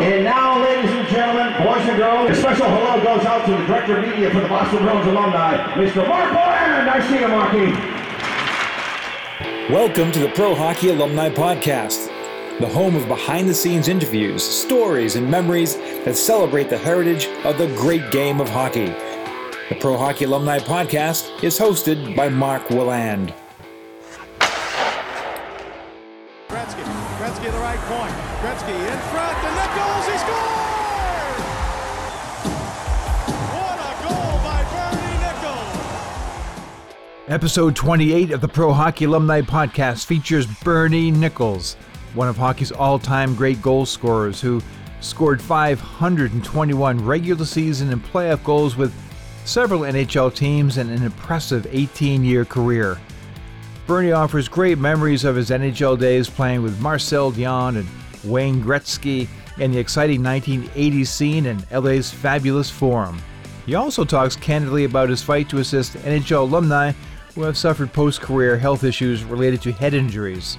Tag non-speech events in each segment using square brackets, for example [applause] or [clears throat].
And now, ladies and gentlemen, boys and girls, a special hello goes out to the Director of Media for the Boston Bruins alumni, Mr. Mark Boland. I see you, Marky. Welcome to the Pro Hockey Alumni Podcast, the home of behind the scenes interviews, stories, and memories that celebrate the heritage of the great game of hockey. The Pro Hockey Alumni Podcast is hosted by Mark Willand. Gretzky. Gretzky the right point. Gretzky in front. The Nicholls. He scored! What a goal by Bernie Nicholls! Episode 28 of the Pro Hockey Alumni Podcast features Bernie Nicholls, one of hockey's all time great goal scorers who scored 521 regular season and playoff goals with several NHL teams and an impressive 18 year career. Bernie offers great memories of his NHL days playing with Marcel Dionne and Wayne Gretzky and the exciting 1980s scene in LA's fabulous Forum. He also talks candidly about his fight to assist NHL alumni who have suffered post career health issues related to head injuries.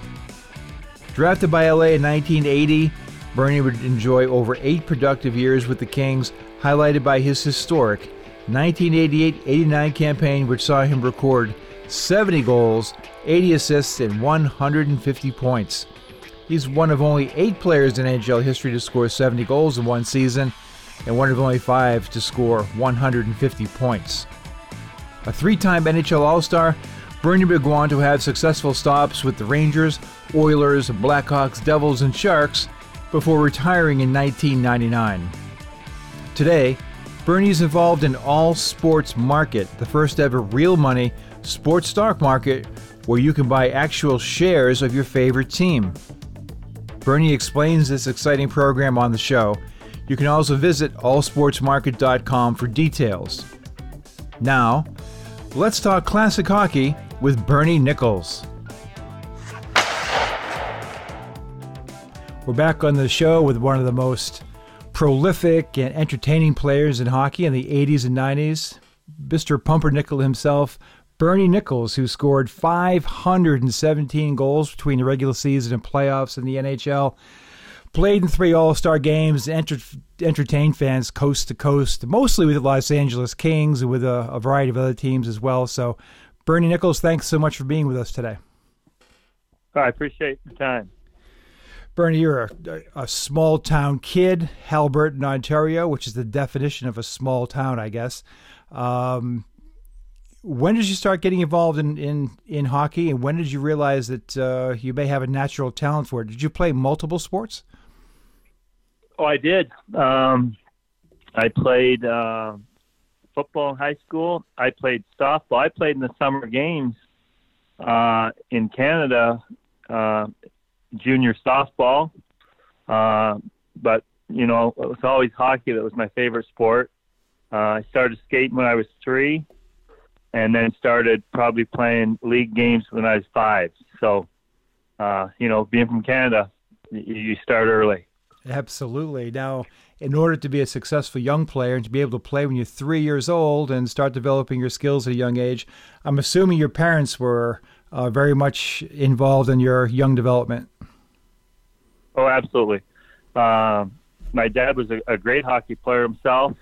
Drafted by LA in 1980, Bernie would enjoy over eight productive years with the Kings, highlighted by his historic 1988 89 campaign, which saw him record 70 goals, 80 assists, and 150 points. He's one of only eight players in NHL history to score 70 goals in one season, and one of only five to score 150 points. A three time NHL All Star, Bernie would go on to have successful stops with the Rangers, Oilers, Blackhawks, Devils, and Sharks before retiring in 1999. Today, Bernie's involved in All Sports Market, the first ever real money sports stock market where you can buy actual shares of your favorite team. Bernie explains this exciting program on the show. You can also visit allsportsmarket.com for details. Now, let's talk classic hockey with Bernie Nicholls. We're back on the show with one of the most prolific and entertaining players in hockey in the 80s and 90s, Mr. Pumpernickel himself, Bernie Nicholls, who scored 517 goals between the regular season and playoffs in the NHL, played in three All Star games, enter- entertained fans coast to coast, mostly with the Los Angeles Kings and with a, a variety of other teams as well. So, Bernie Nicholls, thanks so much for being with us today. I appreciate the time. Bernie, you're a, a small town kid, Haliburton, Ontario, which is the definition of a small town, I guess. Um, when did you start getting involved in, in, in hockey, and when did you realize that uh, you may have a natural talent for it? Did you play multiple sports? Oh, I did. Um, I played uh, football in high school. I played softball. I played in the summer games uh, in Canada, uh, junior softball. Uh, but you know, it was always hockey that was my favorite sport. Uh, I started skating when I was three and then started probably playing league games when I was five. So, uh, you know, being from Canada, you start early. Absolutely. Now, in order to be a successful young player and to be able to play when you're three years old and start developing your skills at a young age, I'm assuming your parents were uh, very much involved in your young development. Oh, absolutely. Uh, my dad was a, a, great hockey player himself.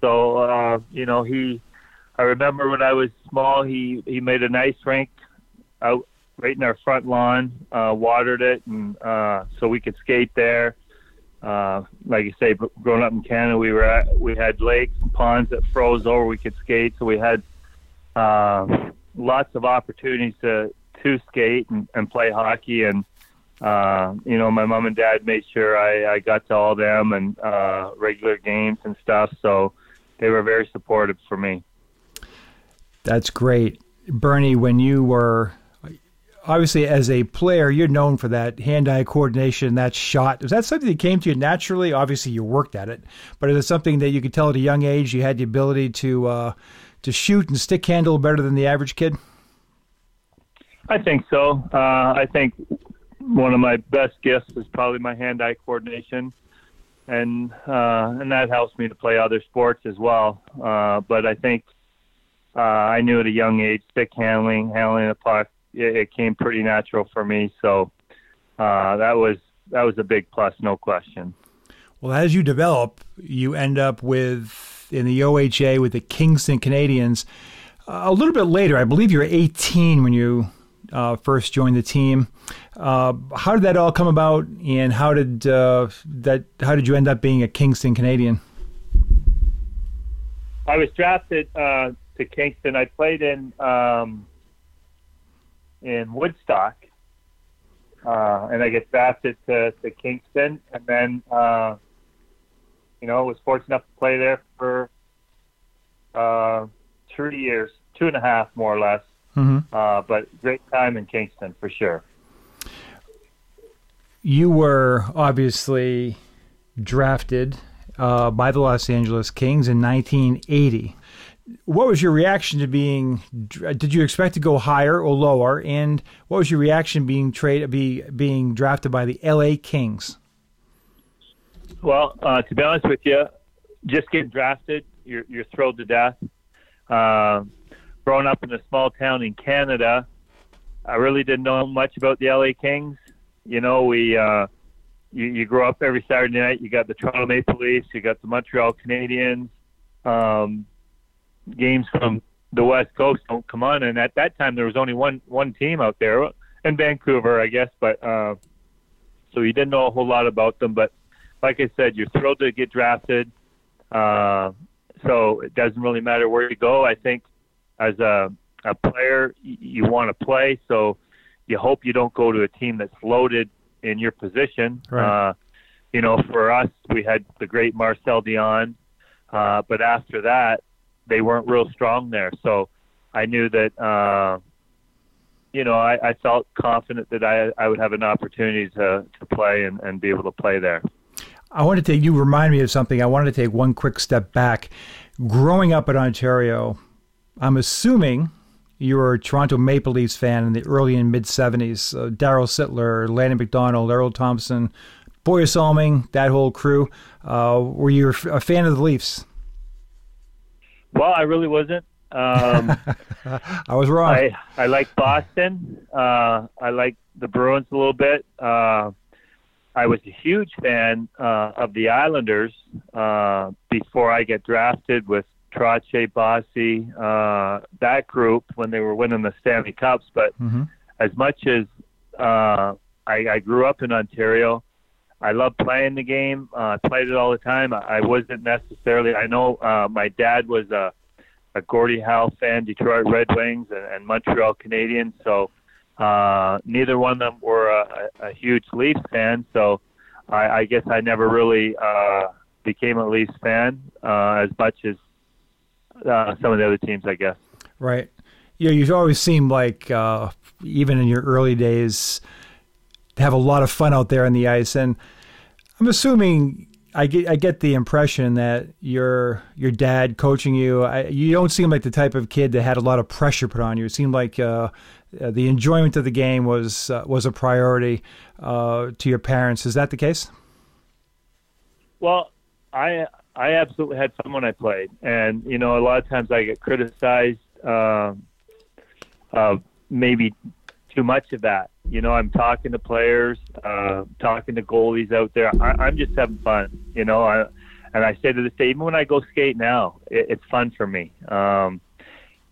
So, uh, you know, he I remember when I was small, he he made a nice rink out right in our front lawn, uh, watered it, and uh, so we could skate there. Uh, like you say, growing up in Canada, we were at, we had lakes and ponds that froze over. We could skate, so we had uh, lots of opportunities to to skate and, and play hockey. And uh, you know, my mom and dad made sure I, I got to all them and uh, regular games and stuff. So they were very supportive for me. That's great. Bernie, when you were obviously as a player, you're known for that hand-eye coordination, that shot. Was that something that came to you naturally? Obviously, you worked at it, but is it something that you could tell at a young age you had the ability to uh, to shoot and stick handle better than the average kid? I think so. Uh, I think one of my best gifts is probably my hand-eye coordination, and uh, and that helps me to play other sports as well. Uh, but I think uh, I knew at a young age, stick handling, handling the puck, it, it came pretty natural for me. So uh, that was that was a big plus, no question. Well, as you develop, you end up with in the OHA with the Kingston Canadians. Uh, a little bit later, I believe you're 18 when you uh, first joined the team. Uh, how did that all come about, and how did uh, that? How did you end up being a Kingston Canadian? I was drafted uh, to Kingston. I played in um, in Woodstock, uh, and I get drafted to, to Kingston, and then uh, you know was fortunate enough to play there for uh, three years, two and a half more or less. Mm-hmm. Uh, but great time in Kingston for sure. You were obviously drafted uh, by the Los Angeles Kings in 1980. What was your reaction to being? Did you expect to go higher or lower? And what was your reaction being trade be being drafted by the LA Kings? Well, uh, to be honest with you, just getting drafted, you're, you're thrilled to death. Uh, growing up in a small town in Canada, I really didn't know much about the LA Kings. You know, we uh, you, you grow up every Saturday night. You got the Toronto Maple Leafs, you got the Montreal Canadiens. Um, games from the West Coast don't come on, and at that time there was only one one team out there in Vancouver, I guess. But uh, so you didn't know a whole lot about them. But like I said, you're thrilled to get drafted. Uh, so it doesn't really matter where you go. I think as a a player, you want to play, so you hope you don't go to a team that's loaded in your position. Right. Uh, you know, for us, we had the great Marcel Dionne. uh, but after that, they weren't real strong there. So I knew that, uh, you know, I, I felt confident that I, I would have an opportunity to, to play and, and be able to play there. I wanted to you remind me of something. I wanted to take one quick step back. Growing up in Ontario, I'm assuming you were a Toronto Maple Leafs fan in the early and mid 70s. Uh, Darryl Sittler, Lanny McDonald, Errol Thompson, Borje Salming, that whole crew. Uh, were you a fan of the Leafs? Well, I really wasn't. Um, [laughs] I was wrong. I, I like Boston. Uh, I like the Bruins a little bit. Uh, I was a huge fan uh, of the Islanders uh, before I get drafted with Trottier, Bossy, uh, that group when they were winning the Stanley Cups. But Mhm. as much as uh, I, I grew up in Ontario, I love playing the game. Uh, I played it all the time. I, wasn't necessarily. I know uh, my dad was a, a Gordie Howe fan, Detroit Red Wings, and, and Montreal Canadiens. So uh, neither one of them were a, a, huge Leafs fan. So I, I guess I never really uh, became a Leafs fan uh, as much as uh, some of the other teams, I guess. Right. Yeah, you've always seemed like, uh, even in your early days, have a lot of fun out there on the ice. And I'm assuming I get I get the impression that your your dad coaching you, I, you don't seem like the type of kid that had a lot of pressure put on you. It seemed like uh, uh, the enjoyment of the game was uh, was a priority uh, to your parents. Is that the case? Well, I I absolutely had fun when I played, and you know, a lot of times I get criticized, uh, maybe too much of that. You know, I'm talking to players, uh, talking to goalies out there. I, I'm just having fun. You know, I and I say to this day, even when I go skate now, it, it's fun for me. Um,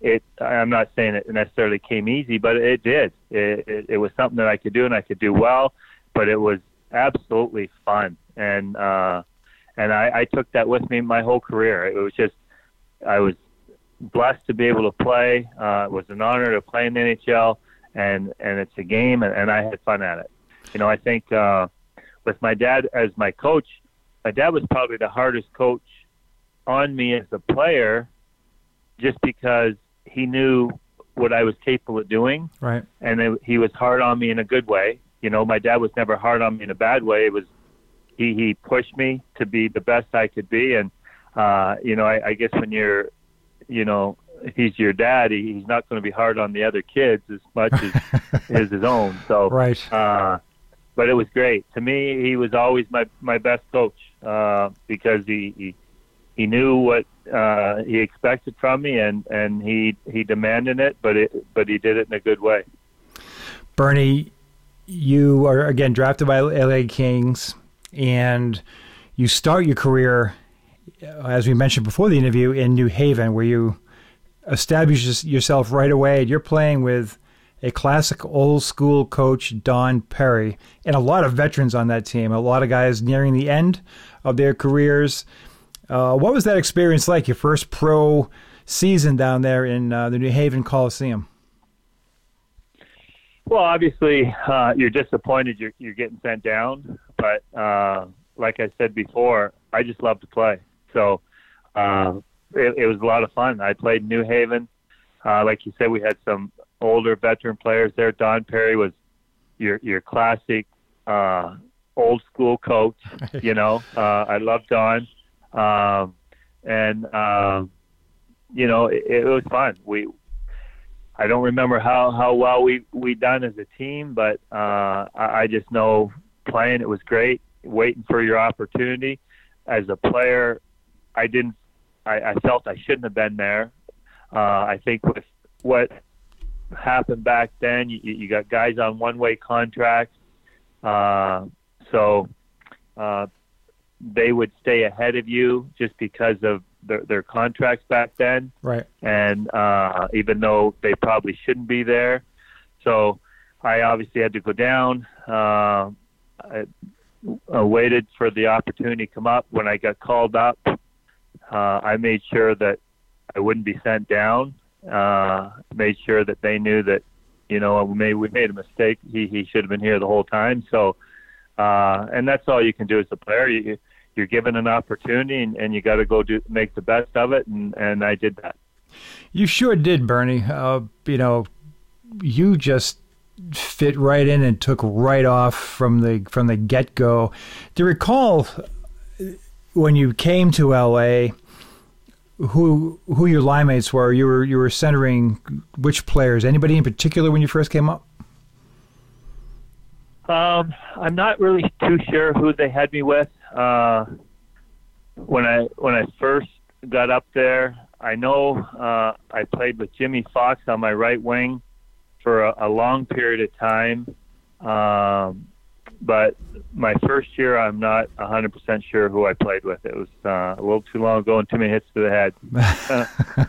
it I'm not saying it necessarily came easy, but it did. It, it, it was something that I could do and I could do well, but it was absolutely fun and. uh and I, I took that with me my whole career. It was just, I was blessed to be able to play. Uh, it was an honor to play in the NHL, and and it's a game, and, and I had fun at it. You know, I think uh, with my dad as my coach, my dad was probably the hardest coach on me as a player, just because he knew what I was capable of doing, Right. and it, he was hard on me in a good way. You know, my dad was never hard on me in a bad way. It was he he pushed me to be the best I could be, and uh, you know, I, I guess when you're, you know, he's your dad, he's not going to be hard on the other kids as much as [laughs] as his own. So, Right. uh, but it was great to me. He was always my my best coach uh, because he, he he knew what uh, he expected from me, and and he he demanded it, but it but he did it in a good way. Bernie, you are again drafted by LA Kings, and you start your career, as we mentioned before the interview, in New Haven, where you establish yourself right away. And you're playing with a classic old school coach, Don Perry, and a lot of veterans on that team. A lot of guys nearing the end of their careers. Uh, what was that experience like? Your first pro season down there in uh, the New Haven Coliseum. Well, obviously, uh, you're disappointed you're, you're getting sent down, but uh, like I said before, I just love to play. So uh, it, it was a lot of fun. I played New Haven. Uh, like you said, we had some older veteran players there. Don Perry was your your classic uh, old school coach. [laughs] You know, uh, I love Don, um, and uh, you know it, it was fun. We I don't remember how how well we we done as a team, but uh, I, I just know playing it was great. Waiting for your opportunity as a player, I didn't. I, I felt I shouldn't have been there. Uh, I think with what happened back then, you, you got guys on one-way contracts, uh, so uh, they would stay ahead of you just because of their, their contracts back then. Right. And uh, even though they probably shouldn't be there, so I obviously had to go down. Uh, I, I waited for the opportunity to come up. When I got called up, uh, I made sure that I wouldn't be sent down. Uh, made sure that they knew that, you know, we made we made a mistake. He he should have been here the whole time. So, uh, and that's all you can do as a player. You you're given an opportunity and, and you got to go do make the best of it and and I did that. You sure did, Bernie. Uh, you know, you just fit right in and took right off from the from the get go. Do you recall when you came to LA? Who who your line mates were? You were you were centering which players? Anybody in particular when you first came up? Um, I'm not really too sure who they had me with. Uh, when I when I first got up there, I know uh, I played with Jimmy Fox on my right wing for a, a long period of time. Um, but my first year, I'm not 100% sure who I played with. It was uh, a little too long ago and too many hits to the head. [laughs]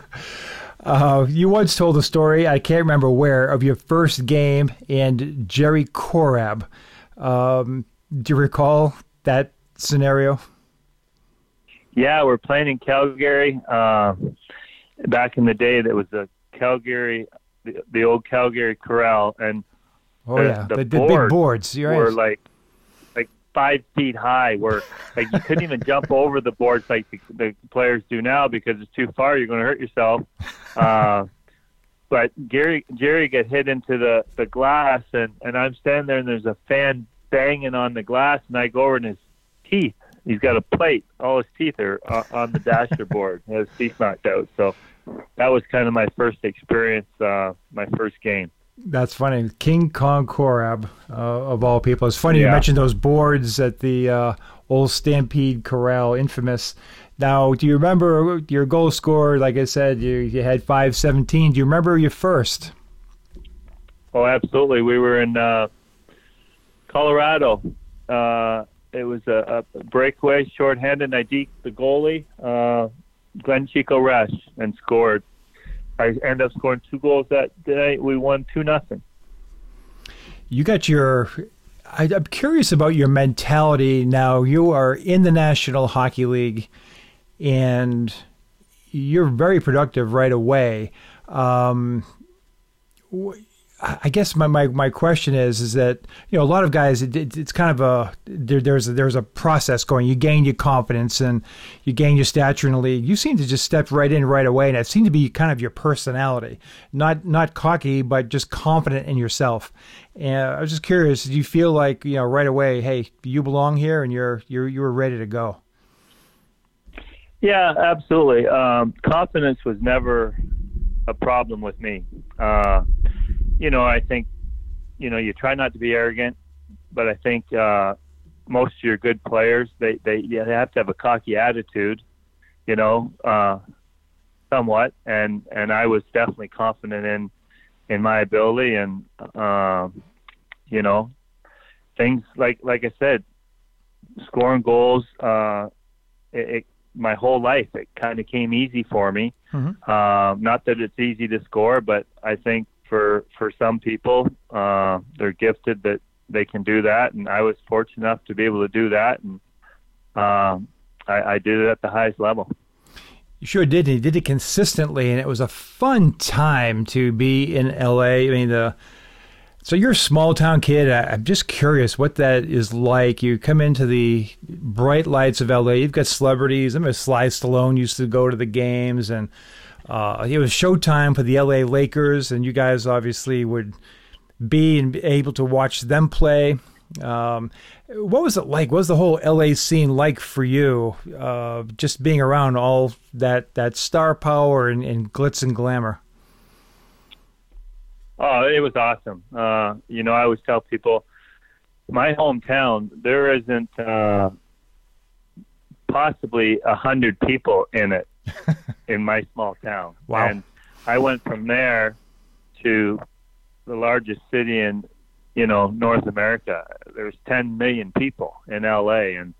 [laughs] uh, you once told a story, I can't remember where, of your first game and Jerry Korab. Um, do you recall that scenario? Yeah, we're playing in Calgary. Uh, back in the day, that was the Calgary, the, the old Calgary Corral, and oh the, yeah, the, the, the big boards You're were right. like like five feet high. Where like you couldn't even jump over the boards like the, the players do now because it's too far. You're going to hurt yourself. Uh, but Gary Jerry got hit into the the glass, and and I'm standing there, and there's a fan banging on the glass, and I go over, and his teeth. He's got a plate. All his teeth are uh, on the dashboard. His teeth knocked out. So that was kind of my first experience, uh, my first game. That's funny. King Kong Korab, uh, of all people. It's funny yeah. you mentioned those boards at the uh, old Stampede Corral, infamous. Now, do you remember your goal score? Like I said, you, you had 517. Do you remember your first? Oh, absolutely. We were in uh, Colorado. Uh, it was a, a breakaway, shorthanded, and I deked the goalie, uh, Glenn Chico Resch, and scored. I end up scoring two goals that day. We won two nothing. You got your. I, I'm curious about your mentality now. You are in the National Hockey League, and you're very productive right away. Um, I guess my, my, my question is is that you know a lot of guys it, it, it's kind of a there, there's a, there's a process going. You gain your confidence and you gain your stature in the league. You seem to just step right in right away, and it seemed to be kind of your personality, not not cocky, but just confident in yourself. And I was just curious, do you feel like you know right away, hey, you belong here, and you're you're you were ready to go? Yeah, absolutely. Um, confidence was never a problem with me. Uh, you know, I think, you know, you try not to be arrogant, but I think uh, most of your good players, they, they, they have to have a cocky attitude, you know, uh, somewhat. And, and I was definitely confident in, in my ability and, uh, you know, things like, like I said, scoring goals. Uh, it, it, my whole life, it kind of came easy for me. Mm-hmm. Uh, not that it's easy to score, but I think for for some people, uh, they're gifted that they can do that, and I was fortunate enough to be able to do that, and um, I, I did it at the highest level. You sure did. And you did it consistently, and it was a fun time to be in LA. I mean, the so you're a small town kid. I, am just curious what that is like. You come into the bright lights of LA. You've got celebrities. I remember Sly Stallone used to go to the games, and uh, it was showtime for the LA Lakers, and you guys obviously would be and be able to watch them play. Um, what was it like? What was the whole LA scene like for you? Uh, just being around all that that star power and, and glitz and glamour. Oh, it was awesome. Uh, you know, I always tell people, my hometown, there isn't uh, possibly a hundred people in it in my small town. Wow. And I went from there to the largest city in, you know, North America. There's 10 million people in LA, and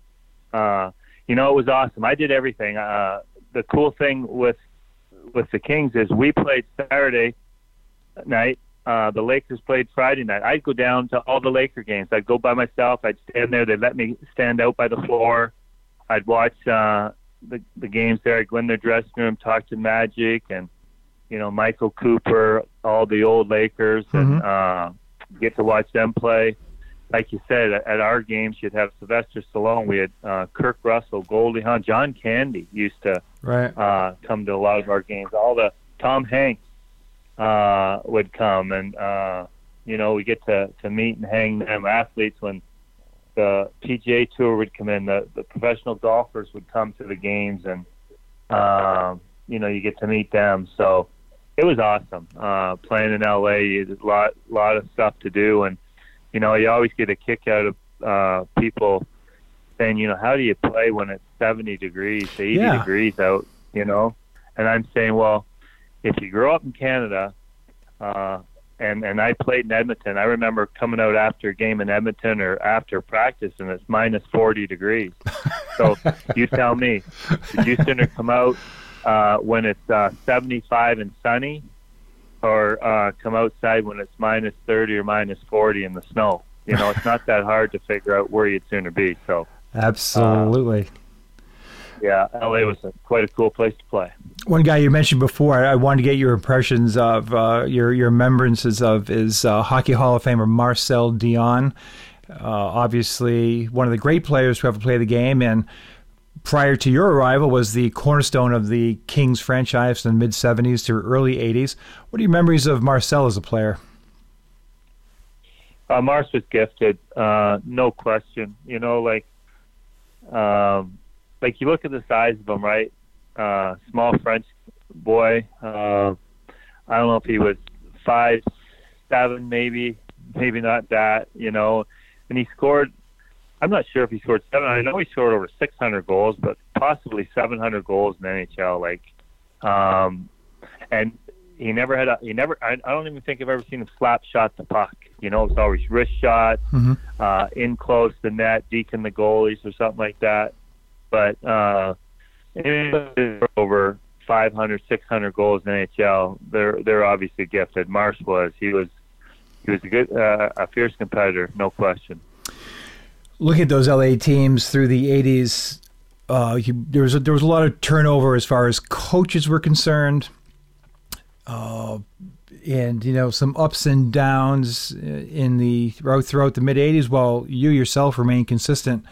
uh, you know, it was awesome. I did everything. Uh, the cool thing with with the Kings is we played Saturday night. Uh, the Lakers played Friday night. I'd go down to all the Laker games. I'd go by myself. I'd stand there. They'd let me stand out by the floor. I'd watch uh, the the games there. I'd go in their dressing room, talk to Magic and you know Michael Cooper, all the old Lakers, and uh, get to watch them play. Like you said, at, at our games, you'd have Sylvester Stallone. We had uh, Kurt Russell, Goldie Hawn, John Candy used to Right. uh, come to a lot of our games. All the Tom Hanks uh, would come, and uh, you know we get to to meet and hang them athletes when the PGA Tour would come in. The the professional golfers would come to the games, and um, you know you get to meet them. So it was awesome uh, playing in LA. There's a lot lot of stuff to do, and you know you always get a kick out of uh, people saying, you know, how do you play when it's 70 degrees, 80 Yeah. degrees out, you know? And I'm saying, well, if you grow up in Canada, uh, and and I played in Edmonton, I remember coming out after a game in Edmonton or after practice, and it's minus 40 degrees. [laughs] So you tell me, would you sooner come out uh, when it's uh, 75 and sunny, or uh, come outside when it's minus 30 or minus 40 in the snow? You know, it's not that hard to figure out where you'd sooner be. So. Absolutely. Yeah, LA was a, quite a cool place to play. One guy you mentioned before, I, I wanted to get your impressions of uh, your your remembrances of is uh, Hockey Hall of Famer Marcel Dionne. Uh, obviously, one of the great players who ever played the game, and prior to your arrival, was the cornerstone of the Kings franchise in the mid '70s to early '80s. What are your memories of Marcel as a player? Uh, Mars was gifted, uh, no question. You know, like, um, like you look at the size of him, right? Uh, small French boy. Uh, I don't know if he was five, seven, maybe, maybe not that. You know, and he scored. I'm not sure if he scored seven. I know he scored over 600 goals, but possibly 700 goals in NHL. Like, um, and he never had a he never I, I don't even think I've ever seen him slap shot the puck. You know, it's always wrist shot, Mhm. uh, in close the net, deacon the goalies or something like that. But uh over 500, 600 goals in NHL. They're they're obviously gifted. Marsh was. He was he was a good uh, a fierce competitor, no question. Look at those LA teams through the 80s, uh, there was a, there was a lot of turnover as far as coaches were concerned, uh, and you know some ups and downs in the throughout throughout the mid 80s. While you yourself remained consistent.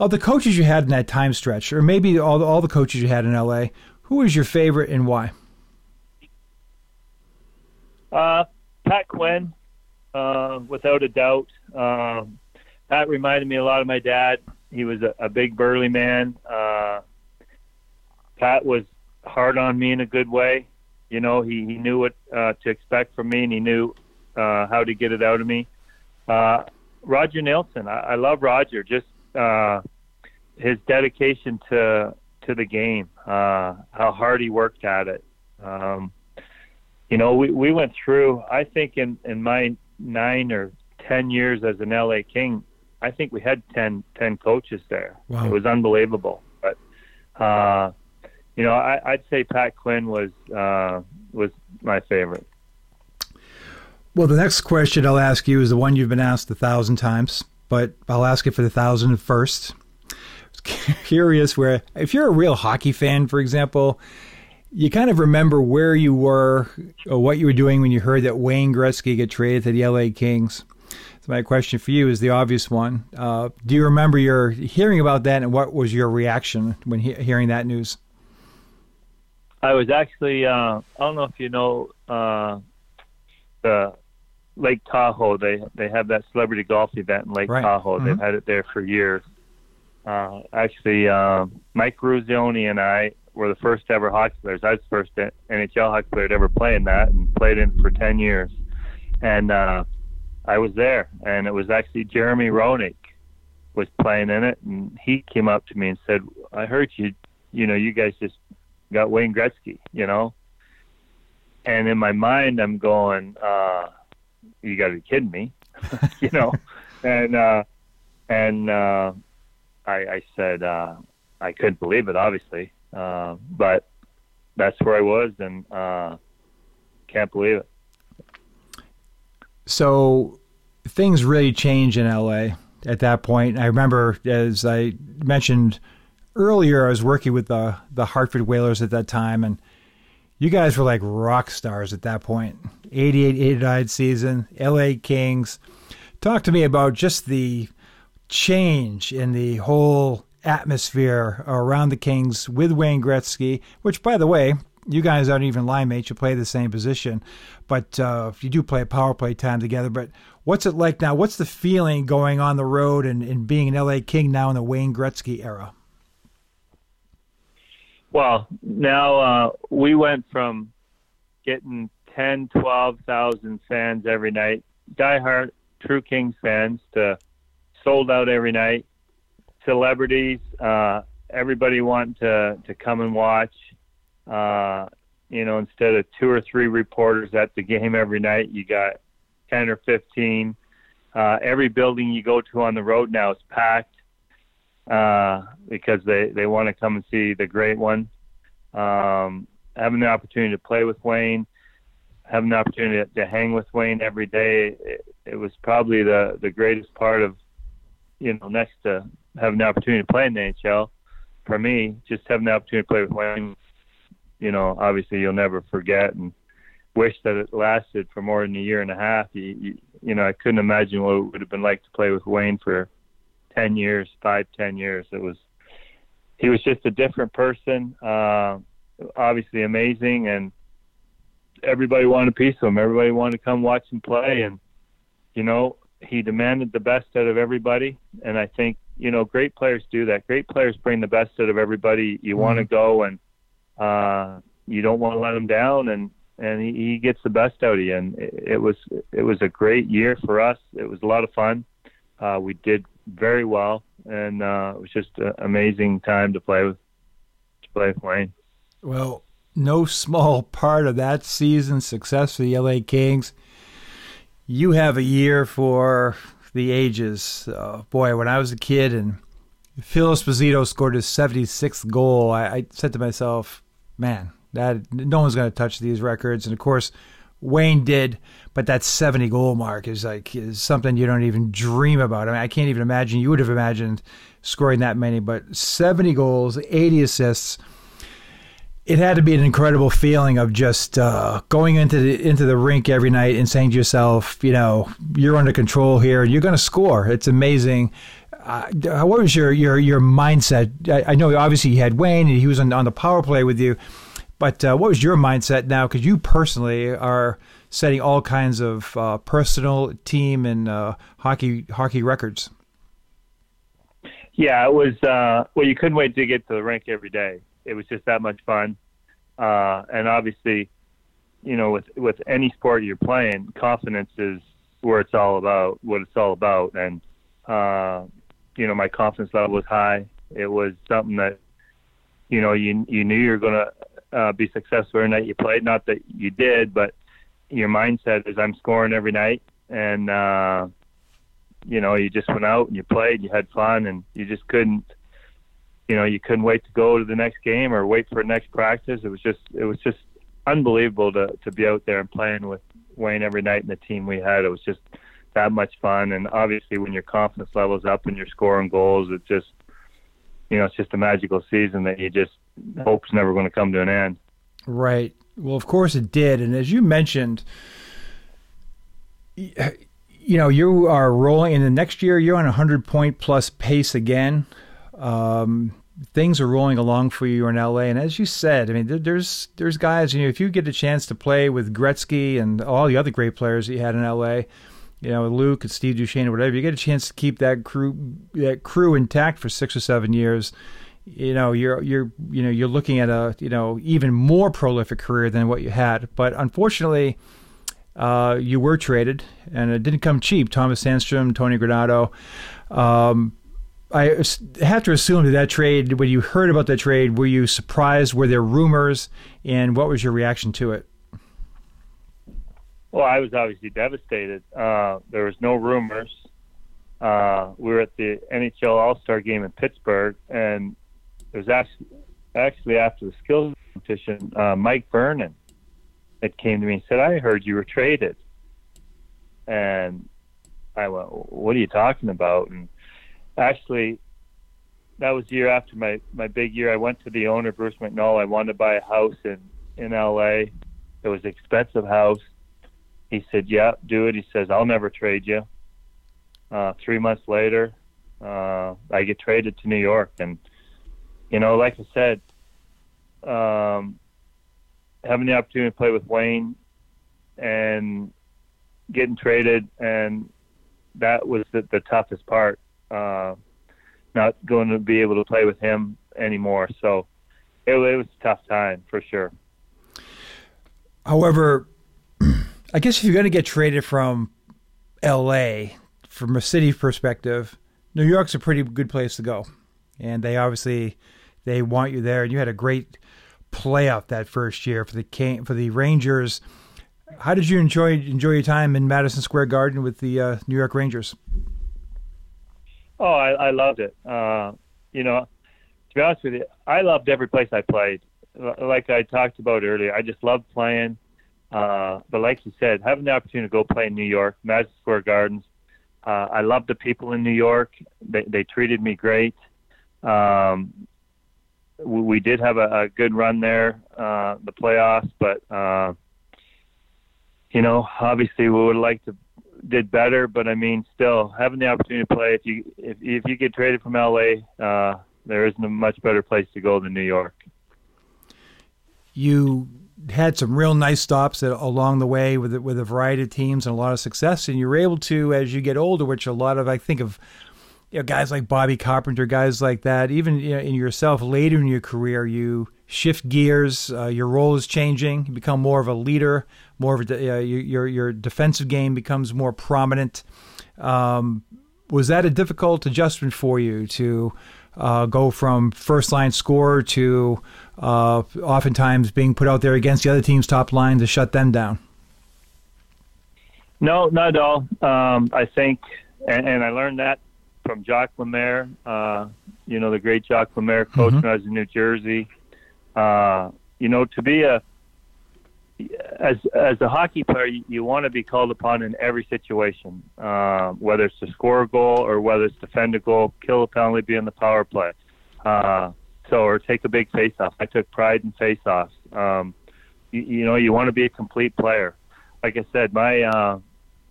Of the coaches you had in that time stretch, or maybe all the, all the coaches you had in LA, who was your favorite and why? Uh, Pat Quinn, uh, without a doubt. Um, Pat reminded me a lot of my dad. He was a, a big burly man. Uh, Pat was hard on me in a good way. You know, he, he knew what uh, to expect from me, and he knew uh, how to get it out of me. Uh, Roger Nielsen, I, I love Roger. Just uh, his dedication to to the game, uh, how hard he worked at it. Um, you know, we, we went through, I think in, in my nine or 10 years as an LA King, I think we had 10, 10 coaches there. Wow. It was unbelievable. But uh, you know, I, I'd say Pat Quinn was uh, was my favorite. Well, the next question I'll ask you is the one you've been asked a thousand times, but I'll ask it for the thousand first. [laughs] Curious where, if you're a real hockey fan, for example, you kind of remember where you were or what you were doing when you heard that Wayne Gretzky get traded to the LA Kings. So my question for you is the obvious one. Uh, do you remember your hearing about that, and what was your reaction when he- hearing that news? I was actually uh, I don't know if you know uh, the Lake Tahoe. They they have that celebrity golf event in Lake Right. Tahoe. They've Mhm. had it there for years. Uh, actually, uh, Mike Eruzione and I were the first ever hockey players. I was the first NHL hockey player to ever play in that, and played in it for ten years. And uh, I was there, and it was actually Jeremy Roenick was playing in it, and he came up to me and said, "I heard you. You know, you guys just got Wayne Gretzky, you know. And in my mind, I'm going, uh, you got to be kidding me, [laughs] you know. And uh, and uh, I, I said uh, I couldn't believe it, obviously, uh, but that's where I was, and uh, can't believe it. So things really changed in LA at that point. I remember, as I mentioned earlier, I was working with the the Hartford Whalers at that time, and you guys were like rock stars at that point. 88 89 season, LA Kings. Talk to me about just the change in the whole atmosphere around the Kings with Wayne Gretzky, which, by the way, you guys aren't even line mates. You play the same position, but uh, you do play power play time together. But what's it like now? What's the feeling going on the road and, and being an LA King now in the Wayne Gretzky era? Well, now uh, we went from getting 10, 12,000 fans every night, diehard true Kings fans, to sold out every night, celebrities, uh, everybody wanting to, to come and watch. Uh, you know, instead of two or three reporters at the game every night, you got 10 or 15. Uh, every building you go to on the road now is packed uh, because they, they want to come and see the great one. Um, having the opportunity to play with Wayne, having the opportunity to, hang with Wayne every day, it, it was probably the, the greatest part of, you know, next to having the opportunity to play in the NHL. For me, just having the opportunity to play with Wayne, you know, obviously you'll never forget and wish that it lasted for more than a year and a half. You, you, you know, I couldn't imagine what it would have been like to play with Wayne for 10 years, five, 10 years. It was, he was just a different person, uh, obviously amazing, and everybody wanted a piece of him. Everybody wanted to come watch him play, and you know he demanded the best out of everybody. And I think you know great players do that. Great players bring the best out of everybody. You want to go, and uh, you don't want to let them down, and and he, he gets the best out of you. And it, it was it was a great year for us. It was a lot of fun. Uh, we did very well, and uh, it was just an amazing time to play with to play with Wayne. Well, no small part of that season's success for the LA Kings. You have a year for the ages. Uh, boy, when I was a kid and Phil Esposito scored his 76th goal, I, I said to myself, man, that no one's going to touch these records. And of course, Wayne did, but that 70 goal mark is like is something you don't even dream about. I mean, I can't even imagine. You would have imagined scoring that many, but 70 goals, 80 assists it had to be an incredible feeling of just uh, going into the into the rink every night and saying to yourself, you know, you're under control here. You're going to score. It's amazing. Uh, what was your your your mindset? I, I, know obviously you had Wayne and he was on, on the power play with you, but uh, what was your mindset now? Because you personally are setting all kinds of uh, personal, team, and uh, hockey hockey records. Yeah, it was. Uh, well, you couldn't wait to get to the rink every day it was just that much fun. Uh, and obviously, you know, with with any sport you're playing, confidence is where it's all about, what it's all about. And uh, you know, my confidence level was high. It was something that, you know, you you knew you were to uh, be successful every night you played. Not that you did, but your mindset is I'm scoring every night, and uh, you know, you just went out and you played, you had fun, and you just couldn't, you know, you couldn't wait to go to the next game or wait for the next practice. It was just, it was just unbelievable to to be out there and playing with Wayne every night and the team we had. It was just that much fun, and obviously when your confidence levels up and you're scoring goals, it's just, you know, it's just a magical season that you just hope's never going to come to an end. Right. Well, of course it did, and as you mentioned you know, you are rolling in the next year. You're on a hundred point plus pace again. Um, things are rolling along for you in LA, and as you said, I mean, there, there's there's guys. You know, if you get a chance to play with Gretzky and all the other great players that you had in LA, you know, Luc and Steve Duchesne or whatever, you get a chance to keep that crew that crew intact for six or seven years. You know, you're you're you know you're looking at a you know even more prolific career than what you had. But unfortunately uh, you were traded, and it didn't come cheap. Thomas Sandstrom, Tony Granato. Um, I have to assume that that trade, when you heard about that trade, were you surprised? Were there rumors, and what was your reaction to it? Well, I was obviously devastated. Uh, there was no rumors. Uh, we were at the NHL All Star game in Pittsburgh, and it was actually actually after the skills competition. Uh, Mike Vernon that came to me and said, I heard you were traded. And I went, What are you talking about? And actually, that was the year after my, my big year. I went to the owner, Bruce McNall. I wanted to buy a house in, in LA. It was an expensive house. He said, Yeah, do it. He says, I'll never trade you. Uh, three months later, uh, I get traded to New York. And, you know, like I said, um, having the opportunity to play with Wayne and getting traded, and that was the, the toughest part. Uh, not going to be able to play with him anymore. So it, it was a tough time for sure. However, [clears throat] I guess if you're going to get traded from L.A. from a city perspective, New York's a pretty good place to go, and they obviously they want you there. And you had a great playoff that first year for the for the Rangers. How did you enjoy enjoy your time in Madison Square Garden with the uh, New York Rangers? Oh, I, I loved it. Uh, you know, to be honest with you, I loved every place I played. Like I talked about earlier, I just loved playing. Uh, but like you said, having the opportunity to go play in New York, Madison Square Gardens, uh, I loved the people in New York. They, they treated me great. Um, we did have a, a good run there, uh, the playoffs, but uh, you know, obviously we would like to did better, but I mean, still having the opportunity to play. If you if if you get traded from LA, uh, there isn't a much better place to go than New York. You had some real nice stops along the way with with a variety of teams and a lot of success, and you were able to, as you get older, which a lot of I think of you know, guys like Bobby Carpenter, guys like that, even you know, in yourself later in your career, you shift gears. Uh, your role is changing. You become more of a leader. More of a uh, your your defensive game becomes more prominent. Um, was that a difficult adjustment for you to uh, go from first line scorer to uh, oftentimes being put out there against the other team's top line to shut them down? No, not at all. Um, I think, and, and I learned that from Jacques Lemaire, uh, you know, the great Jacques Lemaire, coach mm-hmm. when I was in New Jersey. Uh, you know, to be a as as a hockey player, you, you want to be called upon in every situation, uh, whether it's to score a goal or whether it's defend a goal, kill a penalty, be in the power play, uh, so or take a big face-off. I took pride in face-offs. Um, you, you know, you want to be a complete player. Like I said, my uh,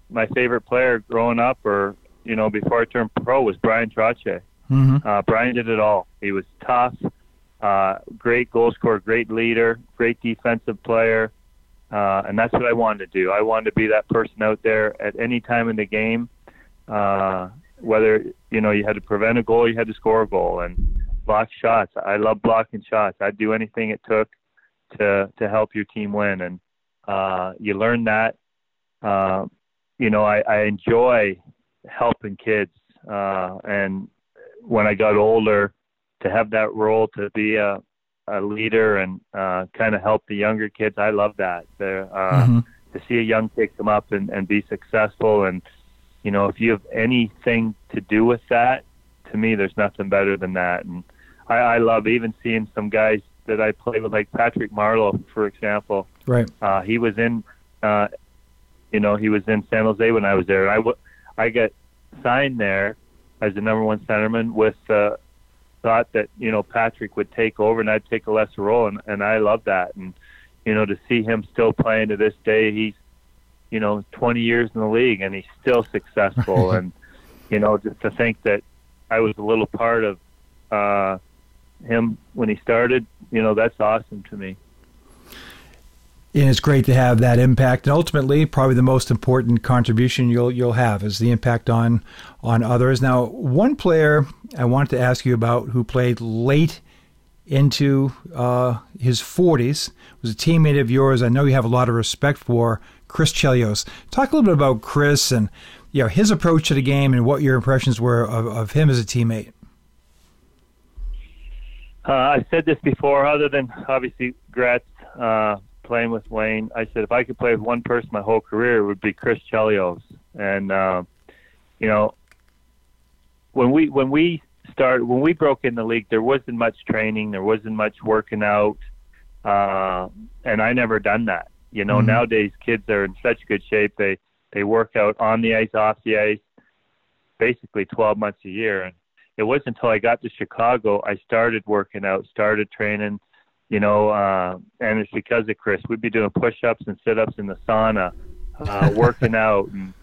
my favorite player growing up, or you know, before I turned pro was Bryan Trottier. Mm-hmm. Uh, Bryan did it all. He was tough, uh, great goal scorer, great leader, great defensive player, uh, and that's what I wanted to do. I wanted to be that person out there at any time in the game, uh, whether you know you had to prevent a goal, you had to score a goal, and block shots. I love blocking shots. I'd do anything it took to to help your team win, and uh, you learn that. Uh, you know, I, I enjoy helping kids. Uh, and when I got older, to have that role to be a, a leader and uh, kind of help the younger kids, I love that. Uh, mm-hmm. To see a young kid come up and, and be successful and you know, if you have anything to do with that, to me, there's nothing better than that. And I, I love even seeing some guys that I play with, like Patrick Marleau, for example. Right. Uh, he was in, uh, you know, he was in San Jose when I was there. I, w- I got signed there as the number one centerman with uh, thought that you know Patrick would take over and I'd take a lesser role, and and I love that. And you know, to see him still playing to this day, he's you know 20 years in the league and he's still successful. [laughs] and you know, just to think that I was a little part of uh, him when he started, you know, that's awesome to me. And it's great to have that impact, and ultimately, probably the most important contribution you'll you'll have is the impact on on others. Now, one player I wanted to ask you about who played late into uh, his 40s was a teammate of yours. I know you have a lot of respect for Chris Chelios. Talk a little bit about Chris and you know his approach to the game and what your impressions were of, of him as a teammate. Uh, I've said this before, other than obviously Gretz uh, playing with Wayne. I said if I could play with one person my whole career, it would be Chris Chelios. And uh, you know, when we when we started when we broke in the league, there wasn't much training, there wasn't much working out, uh, and I never done that. You know, mm-hmm. nowadays kids are in such good shape. They they work out on the ice, off the ice, basically 12 months a year. And it wasn't until I got to Chicago I started working out, started training. You know, uh, and it's because of Chris. We'd be doing push-ups and sit-ups in the sauna, uh, [laughs] working out, and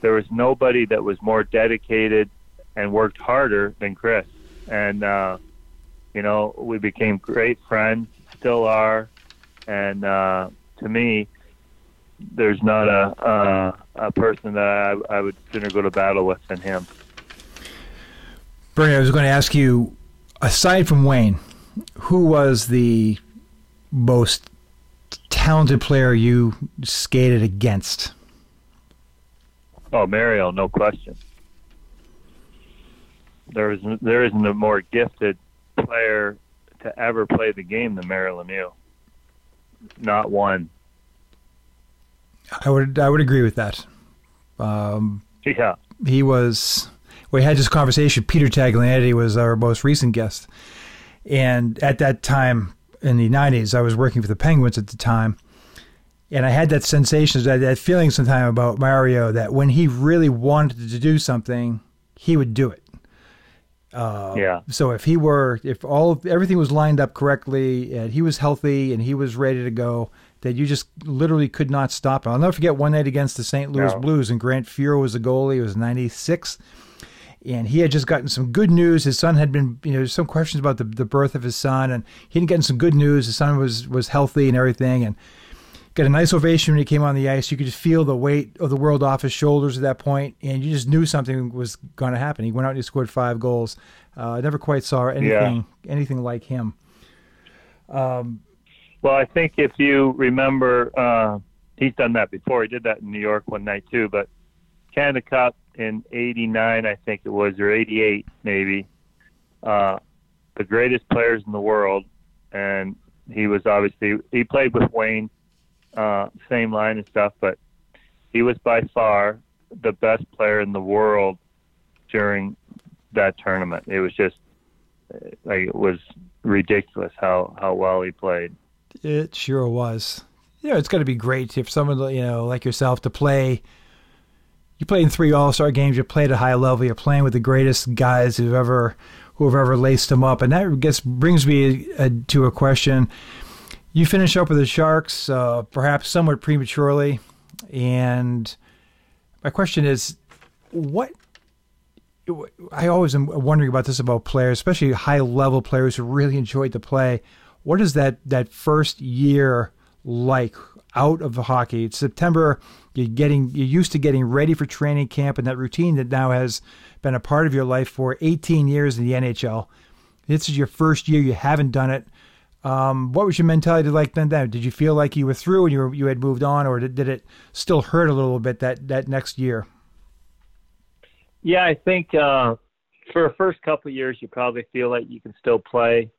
there was nobody that was more dedicated and worked harder than Chris. And uh, you know, we became great friends, still are. And uh, to me, there's not a uh, a person that I, I would sooner go to battle with than him. Bernie, I was going to ask you, aside from Wayne, who was the most talented player you skated against? Oh, Mario, no question. There is there isn't a more gifted player to ever play the game than Mario Lemieux. Not one. I would I would agree with that. Um, yeah, he was. We had this conversation. Peter Taglianetti was our most recent guest, and at that time in the '90s, I was working for the Penguins at the time, and I had that sensation, that, that feeling sometime about Mario that when he really wanted to do something, he would do it. Uh, yeah. So if he were, if all everything was lined up correctly, and he was healthy and he was ready to go, that you just literally could not stop him. I'll never forget one night against the St. Louis no. Blues, and Grant Fuhr was the goalie. It was '96, and he had just gotten some good news. His son had been, you know, some questions about the, the birth of his son, and he had gotten some good news. His son was was healthy and everything, and got a nice ovation when he came on the ice. You could just feel the weight of the world off his shoulders at that point, and you just knew something was going to happen. He went out and he scored five goals. Uh, I never quite saw anything yeah. anything like him. Um, well, I think if you remember, uh, he's done that before. He did that in New York one night too. But Canada Cup in '89, I think it was, or '88 maybe. Uh, the greatest players in the world, and he was obviously he played with Wayne uh, same line and stuff, but he was by far the best player in the world during that tournament. It was just like it was ridiculous how how well he played. It sure was. Yeah, it's got to be great if someone you know like yourself to play. You play in three All Star games. You play at a high level. You're playing with the greatest guys who've ever who have ever laced them up, and that gets brings me a, uh, to a question. You finish up with the Sharks, uh, perhaps somewhat prematurely. And my question is, what? I always am wondering about this about players, especially high level players who really enjoyed the play. What is that that first year like out of the hockey? It's September. You're getting you're used to getting ready for training camp and that routine that now has been a part of your life for 18 years in the NHL. This is your first year. You haven't done it. Um, what was your mentality like then? Then did you feel like you were through and you were, you had moved on, or did, did it still hurt a little bit that that next year? Yeah, I think uh, for the first couple years you probably feel like you can still play,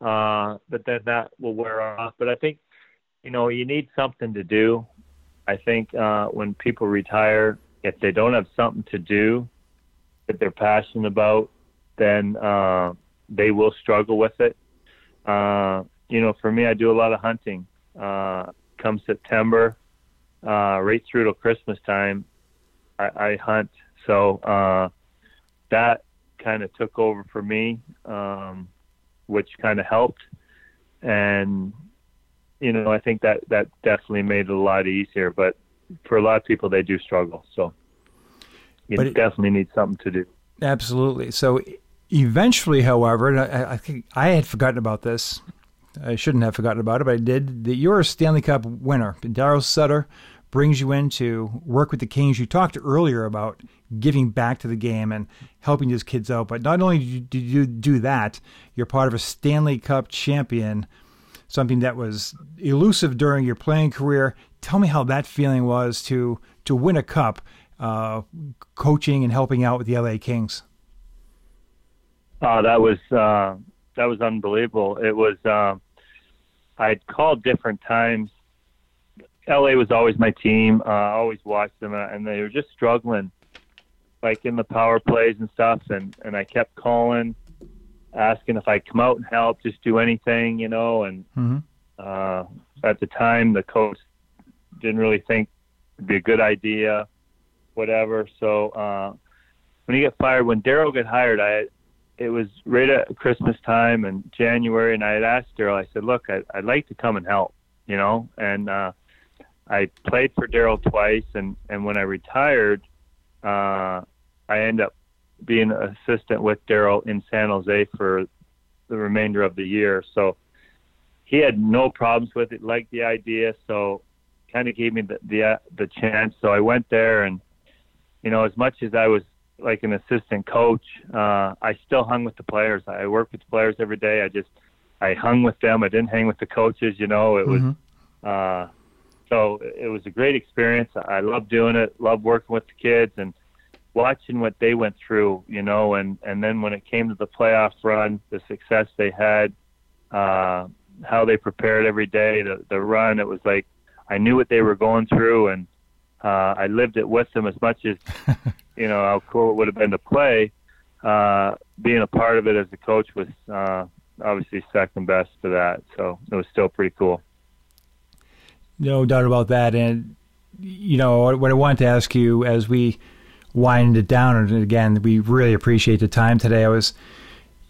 uh, but then that will wear off. But I think you know you need something to do. I think uh, when people retire, if they don't have something to do that they're passionate about, then uh, they will struggle with it. Uh, you know, for me, I do a lot of hunting. Uh, come September, uh, right through to Christmas time, I, I hunt. So uh, that kind of took over for me, um, which kind of helped. And you know, I think that that definitely made it a lot easier. But for a lot of people, they do struggle. So you But it- definitely need something to do. Absolutely. So eventually, however, and I, I think I had forgotten about this. I shouldn't have forgotten about it, but I did. That you're a Stanley Cup winner. Daryl Sutter brings you in to work with the Kings. You talked earlier about giving back to the game and helping these kids out, but not only did you do that, you're part of a Stanley Cup champion, something that was elusive during your playing career. Tell me how that feeling was to to win a cup, uh, coaching and helping out with the LA Kings. Oh, that was uh, that was unbelievable. It was. Um, I'd called different times. LA was always my team. Uh, I always watched them, uh, and they were just struggling, like in the power plays and stuff. And and I kept calling, asking if I'd come out and help, just do anything, you know. And Mhm. uh, at the time, the coach didn't really think it'd be a good idea, whatever. So uh, when he got fired, when Daryl got hired, I it was right at Christmas time in January, and I had asked Daryl. I said, "Look, I, I'd like to come and help, you know." And uh, I played for Daryl twice, and and when I retired, uh, I ended up being an assistant with Daryl in San Jose for the remainder of the year. So he had no problems with it, liked the idea, so kind of gave me the the, uh, the chance. So I went there, and you know, as much as I was like an assistant coach, uh, I still hung with the players. I worked with the players every day. I just I hung with them. I didn't hang with the coaches. You know, it was uh, so it was a great experience. I loved doing it. Loved working with the kids and watching what they went through. You know, and and then when it came to the playoff run, the success they had, uh, how they prepared every day, the the run. It was like I knew what they were going through, and uh, I lived it with them as much as [laughs] you know how cool it would have been to play. Uh, being a part of it as a coach was uh, obviously second best to that, so it was still pretty cool. No doubt about that. And, you know, what I wanted to ask you as we wind it down, and again, we really appreciate the time today. I was,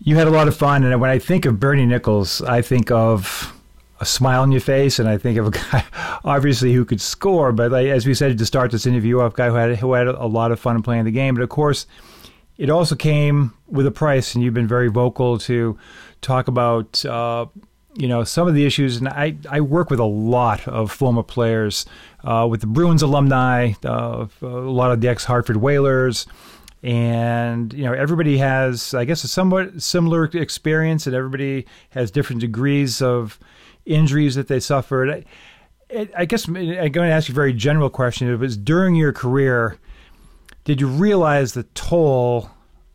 you had a lot of fun. And when I think of Bernie Nicholls, I think of a smile on your face, and I think of a guy, [laughs] obviously, who could score. But like, as we said to start this interview, a guy who had, who had a lot of fun playing the game. But of course, it also came with a price, and you've been very vocal to talk about, uh, you know, some of the issues. And I, I work with a lot of former players, uh, with the Bruins alumni, uh, a lot of the ex Hartford Whalers. And, you know, everybody has, I guess, a somewhat similar experience, and everybody has different degrees of injuries that they suffered. I, I- guess I'm going to ask you a very general question. It was during your career, did you realize the toll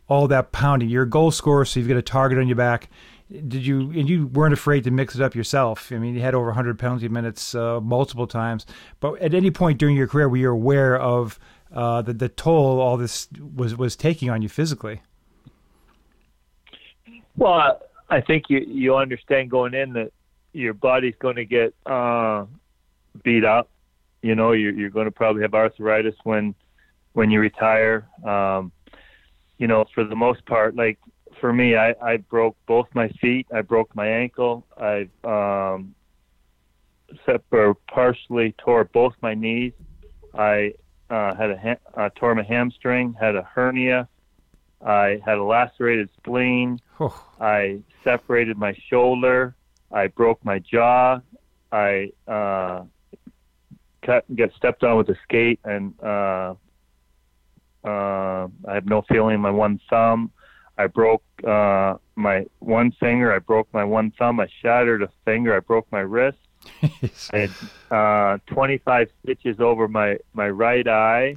all that pounding? You're a goal scorer, so you've got a target on your back. Did you and you weren't afraid to mix it up yourself? I mean, you had over 100 penalty minutes uh, multiple times. But at any point during your career, were you aware of uh, the the toll all this was was taking on you physically? Well, I, think you you understand going in that your body's going to get uh, beat up. You know, you're you're going to probably have arthritis when when you retire. Um, you know, for the most part, like for me, I, I broke both my feet. I broke my ankle. I um, partially tore both my knees. I uh, had a ha- uh, tore my hamstring. Had a hernia. I had a lacerated spleen. Oh, I separated my shoulder. I broke my jaw. I uh, cut, got stepped on with a skate, and uh, uh, I have no feeling in my one thumb. I broke uh, my one finger. I broke my one thumb. I shattered a finger. I broke my wrist. I had uh, 25 stitches over my, my right eye.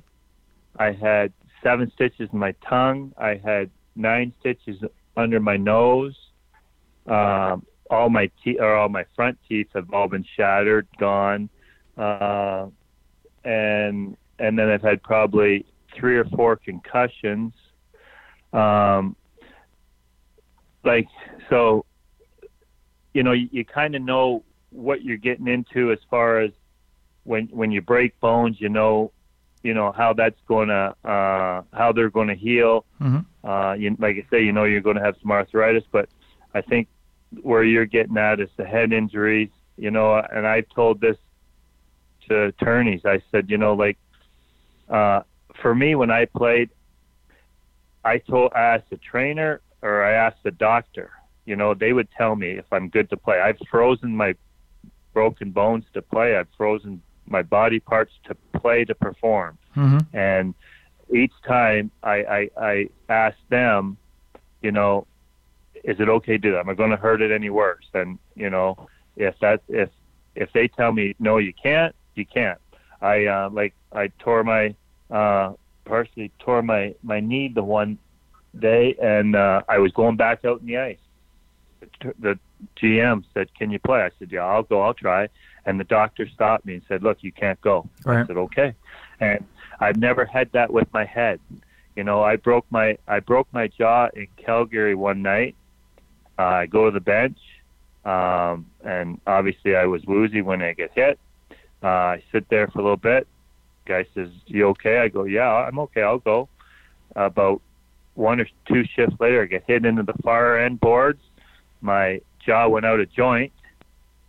I had seven stitches in my tongue. I had nine stitches under my nose. Um, all my teeth, or all my front teeth, have all been shattered, gone, uh, and and then I've had probably three or four concussions. Um, like so, you know, you, you kind of know what you're getting into as far as when when you break bones, you know, you know how that's going to uh, how they're going to heal. Mm-hmm. Uh, you, like I say, you know you're going to have some arthritis, but I think where you're getting at is the head injuries. You know, and I've told this to attorneys. I said, you know, like uh, for me when I played, I told I asked the trainer or I asked the doctor. You know, they would tell me if I'm good to play. I've frozen my broken bones to play. I've frozen my body parts to play to perform. Mm-hmm. And each time I, I, I ask them, you know, is it okay to do that? Am I going to hurt it any worse? And you know, if that if if they tell me no, you can't, you can't. I uh, like I tore my uh, partially tore my my knee the one day, and uh, I was going back out in the ice. The, the GM said, "Can you play?" I said, "Yeah, I'll go. I'll try." And the doctor stopped me and said, "Look, you can't go." I said, "Okay." And I've never had that with my head. You know, I broke my I broke my jaw in Calgary one night. Uh, I go to the bench, um, and obviously I was woozy when I get hit. Uh, I sit there for a little bit. Guy says, "You okay?" I go, "Yeah, I'm okay. I'll go." about one or two shifts later, I get hit into the far end boards. My jaw went out of joint.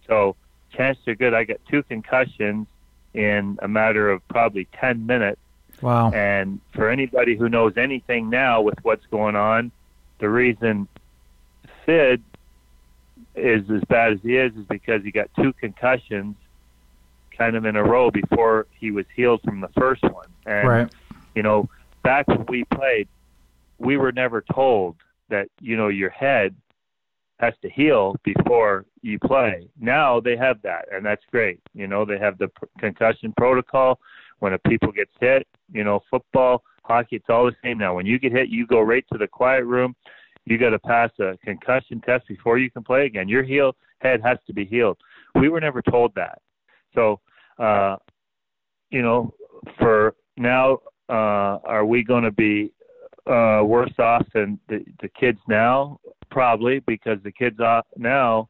So chances are good I got two concussions in a matter of probably 10 minutes. Wow. And for anybody who knows anything now with what's going on, the reason Sid is as bad as he is is because he got two concussions kind of in a row before he was healed from the first one. And Right. you know, back when we played, we were never told that, you know, your head has to heal before you play. Now they have that, and that's great. You know, they have the concussion protocol. When a people gets hit, you know, football, hockey, it's all the same now. When you get hit, you go right to the quiet room. You got to pass a concussion test before you can play again. Your heel head has to be healed. We were never told that. So, uh, you know, for now, uh, are we going to be uh, worse off than the, the kids now? Probably because the kids are now,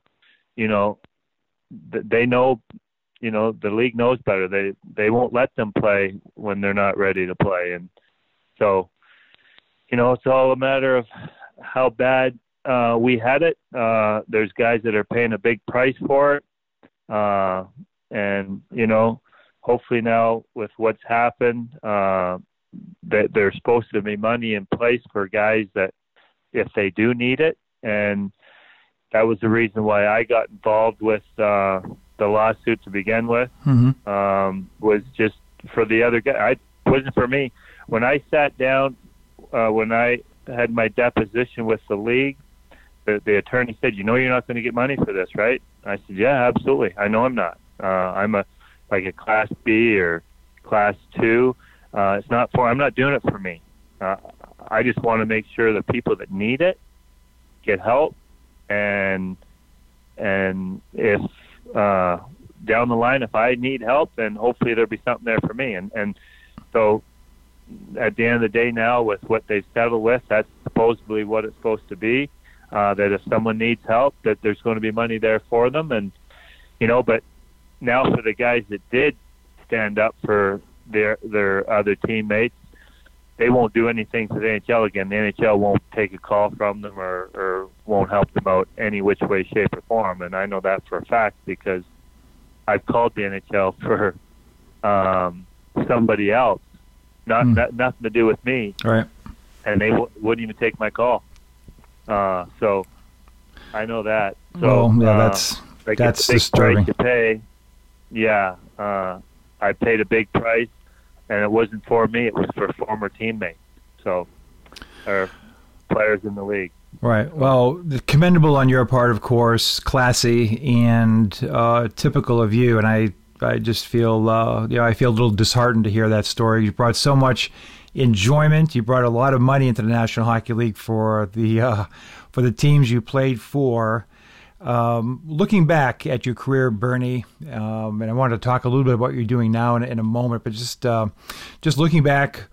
you know, they know, you know, the league knows better. They they won't let them play when they're not ready to play, and so, you know, it's all a matter of how bad uh, we had it. Uh, there's guys that are paying a big price for it, uh, and you know, hopefully now with what's happened, uh, that there's supposed to be money in place for guys that if they do need it, and that was the reason why I got involved with uh, the lawsuit to begin with. Mm-hmm. Um, was just for the other guy. I it wasn't for me. When I sat down, uh, when I had my deposition with the league, the, the attorney said, "You know, you're not going to get money for this, right?" I said, "Yeah, absolutely. I know I'm not. Uh, I'm a like a class B or class two. Uh, it's not for. I'm not doing it for me. Uh, I just want to make sure the people that need it get help, and and if uh, down the line, if I need help, then hopefully there'll be something there for me. And and so at the end of the day, now with what they've settled with, that's supposedly what it's supposed to be. Uh, that if someone needs help, that there's going to be money there for them, and you know. But now for the guys that did stand up for their their other teammates, they won't do anything for the NHL again. The NHL won't take a call from them or, or won't help them out any which way, shape, or form. And I know that for a fact because I've called the NHL [laughs] for um, somebody else, not, Hmm. not nothing to do with me, Right. and they w- wouldn't even take my call. Uh, so I know that. So well, yeah, uh, that's that's it's a big disturbing. to pay. Yeah, uh, I paid a big price, and it wasn't for me. It was for former teammates, so or players in the league. Right. Well, commendable on your part, of course, classy and uh, typical of you. And I, I just feel, uh, you know, I feel a little disheartened to hear that story. You brought so much enjoyment. You brought a lot of money into the National Hockey League for the uh, for the teams you played for. Um, looking back at your career, Bernie, um, and I wanted to talk a little bit about what you're doing now in, in a moment, but just uh, just looking back,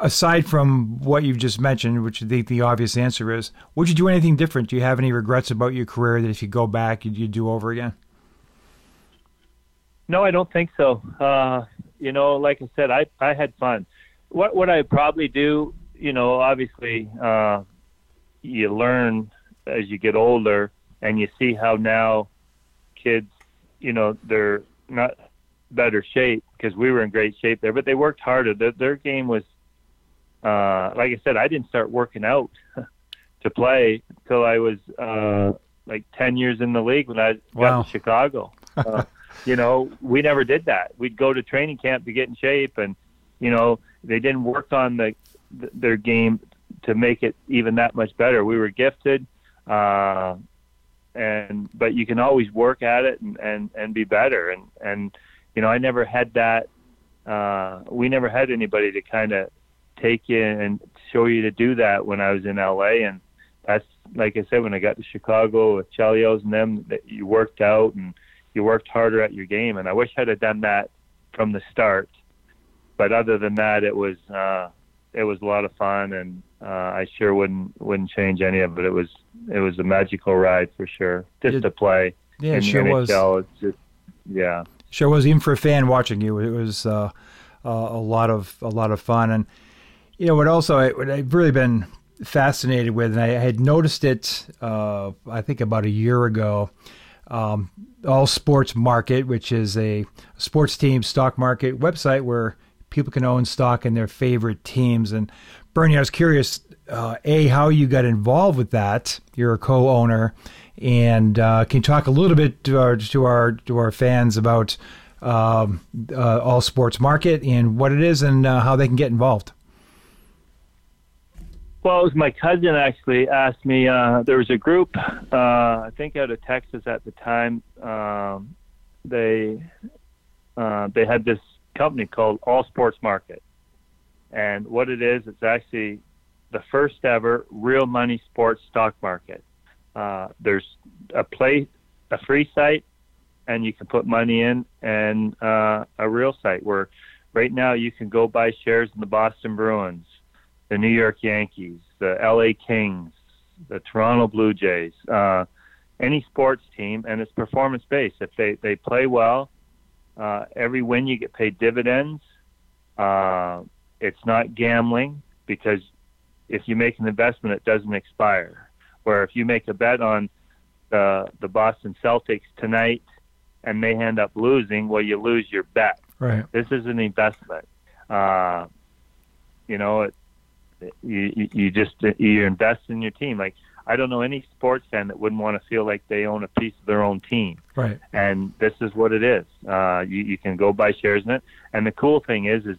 aside from what you've just mentioned, which I think the obvious answer is, would you do anything different? Do you have any regrets about your career that if you go back, you'd, you'd do over again? No, I don't think so. Uh, you know, like I said, I I had fun. What what I probably do, you know, obviously, uh, you learn as you get older, and you see how now kids, you know, they're not better shape because we were in great shape there, but they worked harder. Their, their game was, uh, like I said, I didn't start working out [laughs] to play until I was uh, like 10 years in the league when I got Wow. to Chicago. [laughs] Uh, you know, we never did that. We'd go to training camp to get in shape, and you know, they didn't work on the their game to make it even that much better. We were gifted, uh, and but you can always work at it and and and be better. And and you know, I never had that. Uh, we never had anybody to kind of take you and show you to do that when I was in LA, and that's like I said when I got to Chicago with Chelios and them, that you worked out and you worked harder at your game. And I wish I'd have done that from the start. But other than that, it was uh, it was a lot of fun, and uh, I sure wouldn't wouldn't change any of it. It was it was a magical ride for sure, just It- to play. Yeah, in it sure the was. It's just yeah. Sure was. Even for a fan watching you, it was uh, uh, a lot of a lot of fun. And you know what? Also, I, what I've really been fascinated with, and I had noticed it, uh, I think about a year ago. Um, All Sports Market, which is a sports team stock market website where people can own stock in their favorite teams. And Bernie, I was curious, uh, a how you got involved with that. You're a co-owner, and uh, can you talk a little bit to our to our to our fans about um, uh, All Sports Market and what it is and uh, how they can get involved? Well, it was my cousin actually asked me. Uh, there was a group, uh, I think out of Texas at the time. Um, they they had this company called All Sports Market, and what it is, it's actually the first ever real money sports stock market. Uh, there's a play, a free site, and you can put money in, and uh, a real site where right now you can go buy shares in the Boston Bruins the New York Yankees, the LA Kings, the Toronto Blue Jays, uh, any sports team, and it's performance based. If they, they play well, uh, every win you get paid dividends. Uh, it's not gambling because if you make an investment, it doesn't expire. Where if you make a bet on the the Boston Celtics tonight and they end up losing, well, you lose your bet. Right. This is an investment. Uh, you know, it, you you- you just you invest in your team. Like I don't know any sports fan that wouldn't want to feel like they own a piece of their own team. Right. And this is what it is. Uh, you you can go buy shares in it. And the cool thing is, is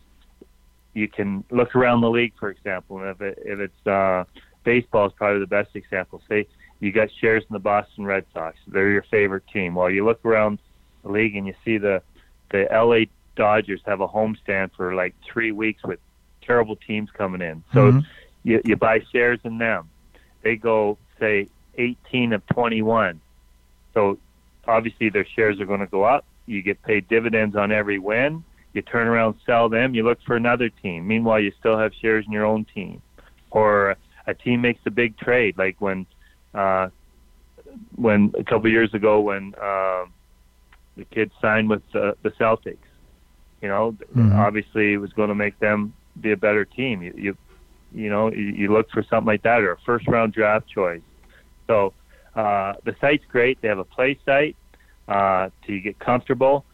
you can look around the league, for example. And if it, if it's uh, baseball is probably the best example. Say you got shares in the Boston Red Sox. They're your favorite team. Well, you look around the league and you see the the LA Dodgers have a homestand for like three weeks with terrible teams coming in. So Mhm. you you buy shares in them. They go say 18 of 21. So obviously their shares are going to go up. You get paid dividends on every win. You turn around, sell them. You look for another team. Meanwhile, you still have shares in your own team. Or a team makes a big trade, like when uh, when a couple years ago when uh, the kid signed with the, the Celtics. You know, Mhm. obviously it was going to make them be a better team. You, you, you know, you, you look for something like that or a first round draft choice. So uh, the site's great. They have a play site uh, to get comfortable.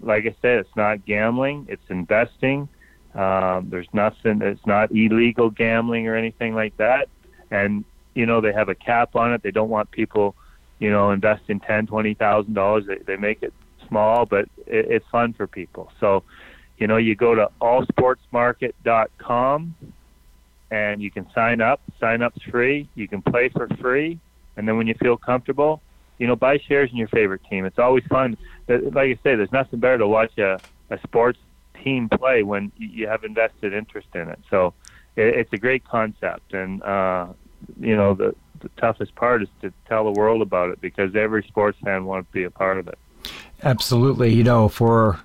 Like I said, it's not gambling; it's investing. Um, there's nothing. It's not illegal gambling or anything like that. And you know, they have a cap on it. They don't want people, you know, investing ten, twenty thousand dollars. They they make it small, but it, it's fun for people. So, you know, you go to allsportsmarket.com and you can sign up. Sign up's free. You can play for free, and then when you feel comfortable, you know, buy shares in your favorite team. It's always fun. Like I say, there's nothing better to watch a, a sports team play when you have invested interest in it. So it, it's a great concept, and uh, you know, the the toughest part is to tell the world about it because every sports fan wants to be a part of it. Absolutely. You know, for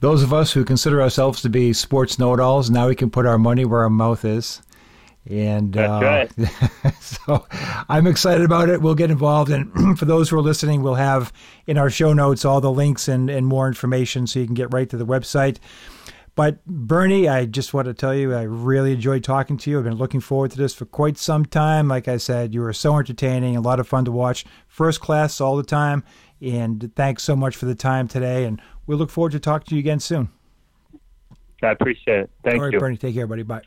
those of us who consider ourselves to be sports know-it-alls, now we can put our money where our mouth is. And uh, right. [laughs] so I'm excited about it. We'll get involved. And [clears throat] for those who are listening, we'll have in our show notes all the links and, and more information so you can get right to the website. But Bernie, I just want to tell you, I really enjoyed talking to you. I've been looking forward to this for quite some time. Like I said, you were so entertaining, a lot of fun to watch, first class all the time. And thanks so much for the time today. And we look forward to talking to you again soon. I appreciate it. Thank all right, you. Bernie. Take care, buddy. Bye.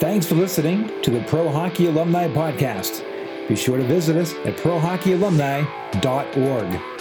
Thanks for listening to the Pro Hockey Alumni Podcast. Be sure to visit us at prohockeyalumni.org.